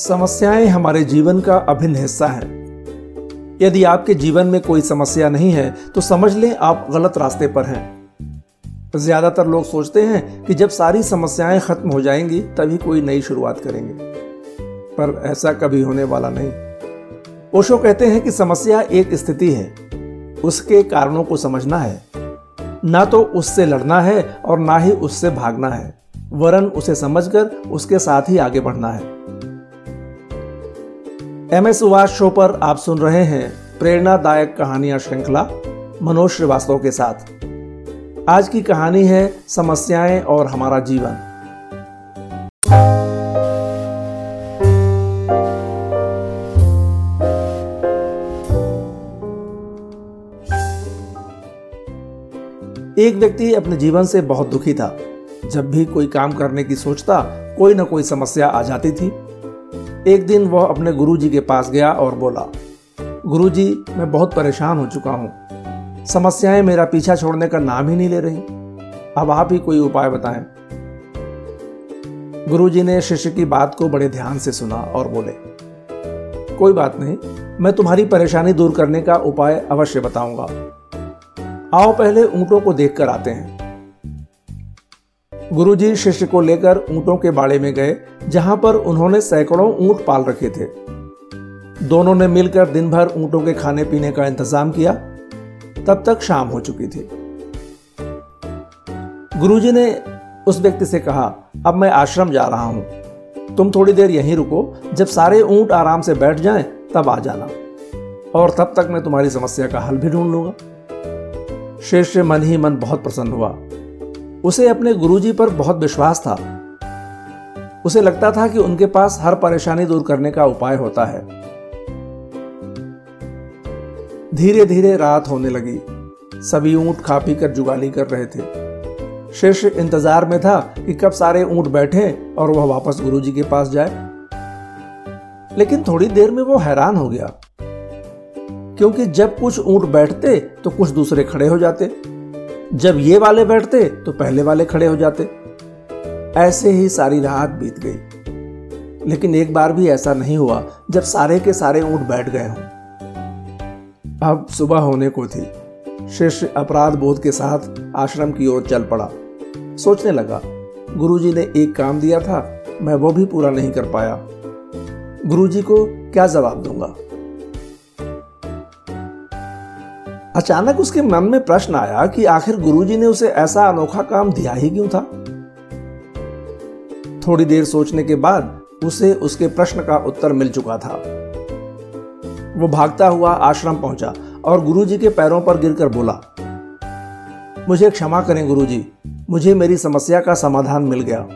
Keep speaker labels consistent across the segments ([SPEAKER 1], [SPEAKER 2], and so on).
[SPEAKER 1] समस्याएँ हमारे जीवन का अभिन्न हिस्सा है। यदि आपके जीवन में कोई समस्या नहीं है तो समझ लें आप गलत रास्ते पर हैं। ज़्यादातर लोग सोचते हैं कि जब सारी समस्याएँ खत्म हो जाएँगी, तभी कोई नई शुरुआत करेंगे। पर ऐसा कभी होने वाला नहीं। ओशो कहते हैं कि समस्या एक स्थिति है। उसके कारणों को समझना है। ना तो उससे लड़ना है और ना ही उससे भागना है। वरन उसे समझकर उसके साथ ही आगे बढ़ना है। एम एस सुभाष शो पर आप सुन रहे हैं प्रेरणादायक कहानियाँ श्रृंखला, मनोज श्रीवास्तव के साथ। आज की कहानी है समस्याएँ और हमारा जीवन। एक व्यक्ति अपने जीवन से बहुत दुखी था। जब भी कोई काम करने की सोचता, कोई ना कोई समस्या आ जाती थी। एक दिन वह अपने गुरुजी के पास गया और बोला, गुरुजी, मैं बहुत परेशान हो चुका हूँ। समस्याएँ मेरा पीछा छोड़ने का नाम ही नहीं ले रही। अब आप ही कोई उपाय बताएँ? गुरुजी ने शिष्य की बात को बड़े ध्यान से सुना और बोले, कोई बात नहीं, मैं तुम्हारी परेशानी दूर करने का उपाय अवश्य बताऊँगा। आओ पहले ऊंटों को देखकर आते हैं। गुरुजी शिष्य को लेकर ऊंटों के बाड़े में गए, जहाँ पर उन्होंने सैकड़ों ऊँट पाल रखे थे। दोनों ने मिलकर दिन भर ऊंटों के खाने पीने का इंतज़ाम किया। तब तक शाम हो चुकी थी। गुरुजी ने उस व्यक्ति से कहा, अब मैं आश्रम जा रहा हूँ। तुम थोड़ी देर यहीं रुको। जब सारे ऊँट आराम से बैठ जाएँ, तब आ जाना। और तब तक मैं तुम्हारी समस्या का हल भी ढूंढ लूँगा। शिष्य मन ही मन बहुत प्रसन्न हुआ। उसे अपने गुरुजी पर बहुत विश्वास था। उसे लगता था कि उनके पास हर परेशानी दूर करने का उपाय होता है। धीरे धीरे रात होने लगी। सभी ऊँट खा पी कर जुगाली कर रहे थे। शिष्य इंतज़ार में था कि कब सारे ऊँट बैठे और वह वापस गुरुजी के पास जाए। लेकिन थोड़ी देर में वो हैरान हो गया। क्योंकि जब कुछ ऊँट बैठते तो कुछ दूसरे खड़े हो जाते। जब ये वाले बैठते तो पहले वाले खड़े हो जाते। ऐसे ही सारी रात बीत गई। लेकिन एक बार भी ऐसा नहीं हुआ, जब सारे के सारे ऊँट बैठ गए हों। अब सुबह होने को थी। शिष्य अपराध बोध के साथ आश्रम की ओर चल पड़ा। सोचने लगा, गुरुजी ने एक काम दिया था, मैं वो भी पूरा नहीं कर पाया। गुरुजी को क्या जवाब दूँगा? अचानक उसके मन में प्रश्न आया कि आखिर गुरुजी ने उसे ऐसा अनोखा काम दिया ही क्यों था? थोड़ी देर सोचने के बाद उसे उसके प्रश्न का उत्तर मिल चुका था। वो भागता हुआ आश्रम पहुँचा और गुरुजी के पैरों पर गिरकर बोला, मुझे क्षमा करें गुरुजी, मुझे मेरी समस्या का समाधान मिल गया।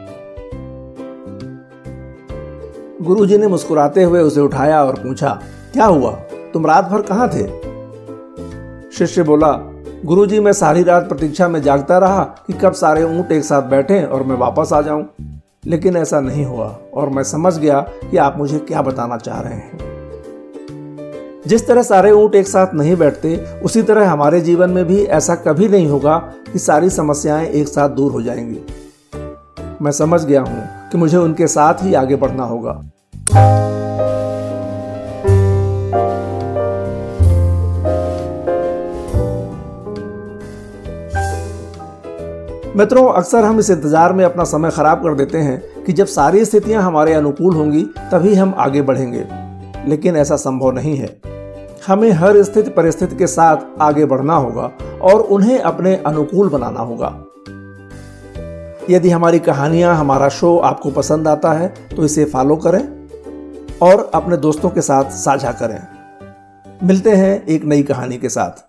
[SPEAKER 1] गुरुजी ने मुस्कुराते हुए उसे उठाया और पूछा, क्या हुआ? तुम रात भर कहाँ थे? शिष्य बोला, गुरुजी, मैं सारी रात प्रतीक्षा में जागता रहा कि कब सारे ऊँट एक साथ बैठे और मैं वापस आ जाऊँ। लेकिन ऐसा नहीं हुआ और मैं समझ गया कि आप मुझे क्या बताना चाह रहे हैं। जिस तरह सारे ऊँट एक साथ नहीं बैठते, उसी तरह हमारे जीवन में भी ऐसा कभी नहीं होगा कि सारी समस्याएँ एक साथ दूर हो जाएँगी। मैं समझ गया हूँ कि मुझे उनके साथ ही आगे बढ़ना होगा। मित्रों, अक्सर हम इस इंतज़ार में अपना समय खराब कर देते हैं कि जब सारी स्थितियाँ हमारे अनुकूल होंगी, तभी हम आगे बढ़ेंगे। लेकिन ऐसा संभव नहीं है। हमें हर स्थिति परिस्थिति के साथ आगे बढ़ना होगा और उन्हें अपने अनुकूल बनाना होगा। यदि हमारी कहानियाँ, हमारा शो आपको पसंद आता है तो इसे फॉलो करें और अपने दोस्तों के साथ साझा करें। मिलते हैं एक नई कहानी के साथ।